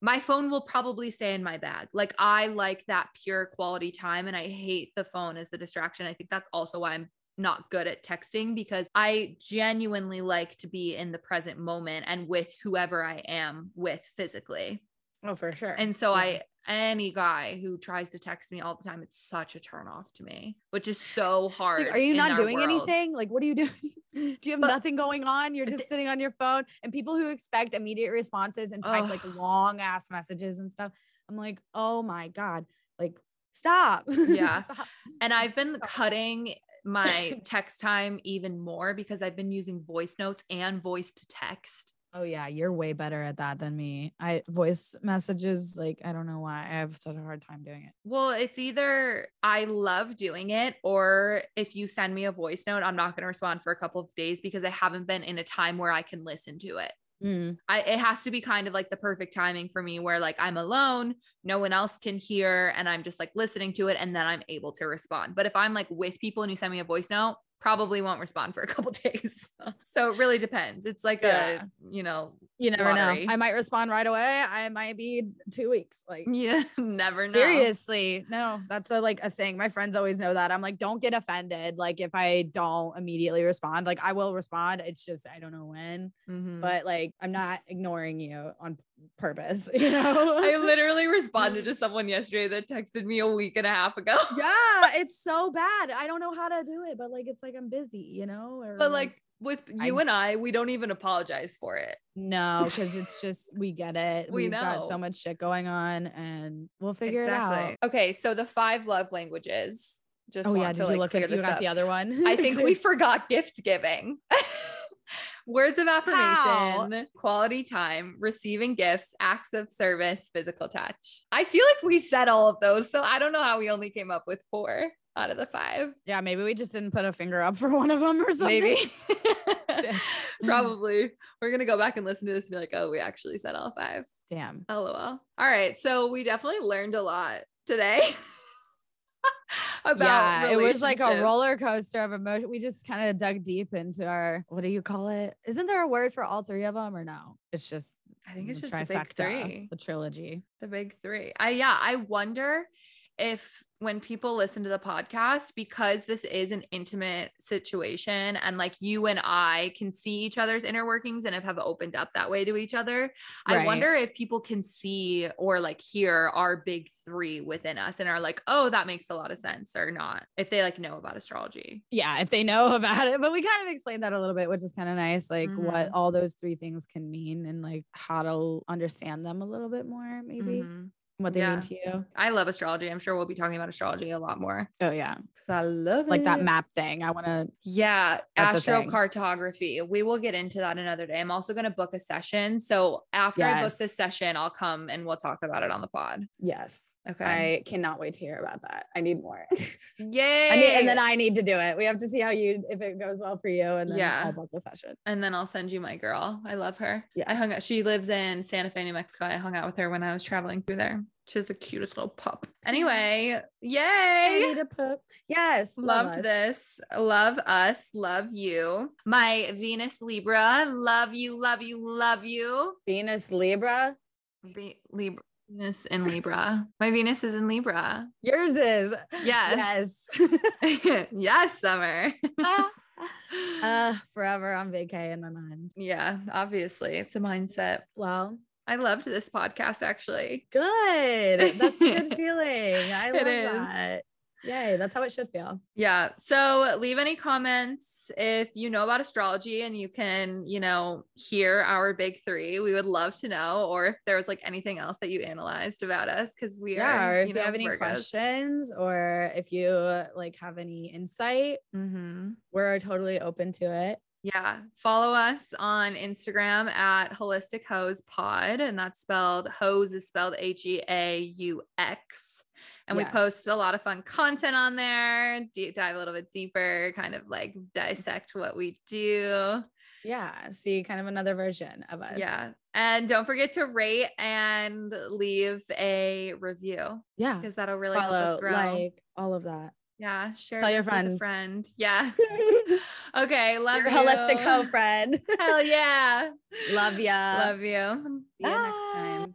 my phone will probably stay in my bag. Like I like that pure quality time and I hate the phone as the distraction. I think that's also why I'm not good at texting because I genuinely like to be in the present moment and with whoever I am with physically. Oh, for sure. And so yeah. I any guy who tries to text me all the time, it's such a turn off to me, which is so hard. Like, are you not doing world. anything? Like, what are you doing? *laughs* Do you have but, nothing going on? You're just th- sitting on your phone. And people who expect immediate responses and type like long ass messages and stuff, I'm like, oh my God, like, stop. *laughs* Yeah. stop. And I've been stop. cutting my *laughs* text time even more because I've been using voice notes and voice to text. Oh yeah, you're way better at that than me. I voice messages like I don't know why I have such a hard time doing it. Well, it's either I love doing it or if you send me a voice note, I'm not going to respond for a couple of days because I haven't been in a time where I can listen to it. Mm. I, it has to be kind of like the perfect timing for me where like I'm alone, no one else can hear, and I'm just like listening to it and then I'm able to respond. But if I'm like with people and you send me a voice note, probably won't respond for a couple *laughs* days. so it really depends. It's like yeah. a, you know, you never lottery. know. I might respond right away. I might be two weeks. Like, yeah, *laughs* never know. Seriously. No, that's a, like a thing. My friends always know that. I'm like, don't get offended. Like, if I don't immediately respond, like, I will respond. It's just, I don't know when, mm-hmm. but like, I'm not ignoring you on purpose, *laughs* you know? I literally responded to *laughs* someone yesterday that texted me a week and a half ago. yeah, *laughs* it's so bad. I don't know how to do it, but like it's like I'm busy, you know? Or but like, like with you I, and I, we don't even apologize for it. No, because it's just we get it. we We've know got so much shit going on and we'll figure exactly. it out. Okay, so the five love languages. Just oh, want yeah, to like look at, this you got up. the other one. I think we forgot gift giving. Words of affirmation, How? quality time, receiving gifts, acts of service, physical touch. I feel like we said all of those. So I don't know how we only came up with four out of the five. Yeah, maybe we just didn't put a finger up for one of them or something. Maybe. *laughs* *laughs* Probably. We're going to go back and listen to this and be like, oh, we actually said all five. Damn. LOL. All right. So we definitely learned a lot today. *laughs* *laughs* about yeah, it was like a roller coaster of emotion. We just kind of dug deep into our what do you call it? Isn't there a word for all three of them or no? It's just I think it's just the big three, the trilogy, the big three. I yeah, I wonder if when people listen to the podcast because this is an intimate situation and like you and I can see each other's inner workings and have opened up that way to each other. Right. I wonder if people can see or like hear our big 3 within us and are like, "Oh, that makes a lot of sense" or not. If they like know about astrology. Yeah, if they know about it. But we kind of explained that a little bit, which is kind of nice like mm-hmm. what all those three things can mean and like how to understand them a little bit more maybe. Mm-hmm what they yeah. mean to you. I love astrology. I'm sure we'll be talking about astrology a lot more. Oh yeah. Cause I love like it. that map thing. I want to. Yeah. Astrocartography. We will get into that another day. I'm also going to book a session. So after yes. I book this session, I'll come and we'll talk about it on the pod. Yes. Okay. I cannot wait to hear about that. I need more. Yay. *laughs* I need, and then I need to do it. We have to see how you, if it goes well for you. And then yeah. I'll book the session. And then I'll send you my girl. I love her. Yeah. I hung out. She lives in Santa Fe, New Mexico. I hung out with her when I was traveling through there. She's the cutest little pup. *laughs* Anyway, yay. I need a pup. Yes. Loved love this. Love us. Love you. My Venus Libra. Love you. Love you. Love you. Venus Libra. Be- Libra. Venus in Libra. *laughs* My Venus is in Libra. Yours is. Yes. *laughs* Yes. yes, Summer. uh, forever on vacay in my mind. Yeah, obviously. It's a mindset. Well, I loved this podcast actually. Good. That's a good *laughs* feeling. I love that. Yay, that's how it should feel. Yeah. So leave any comments if you know about astrology and you can, you know, hear our big three. We would love to know, or if there was like anything else that you analyzed about us, because we yeah, are. Or if you, know, have any Virgos. questions, or if you like have any insight, mm-hmm. we're totally open to it. Yeah. Follow us on Instagram at Holistic Heaux Pod. And that's spelled hose is spelled H E A U X. And yes. we post a lot of fun content on there, deep dive a little bit deeper, kind of like dissect what we do. Yeah. See kind of another version of us. Yeah. And don't forget to rate and leave a review. Yeah. Because that'll really Follow, help us grow. Like all of that. Yeah, share Tell your friends. friend. Yeah. *laughs* *laughs* okay, love your you. holistic heaux friend. Hell yeah. *laughs* Love ya. Love you. See you next time.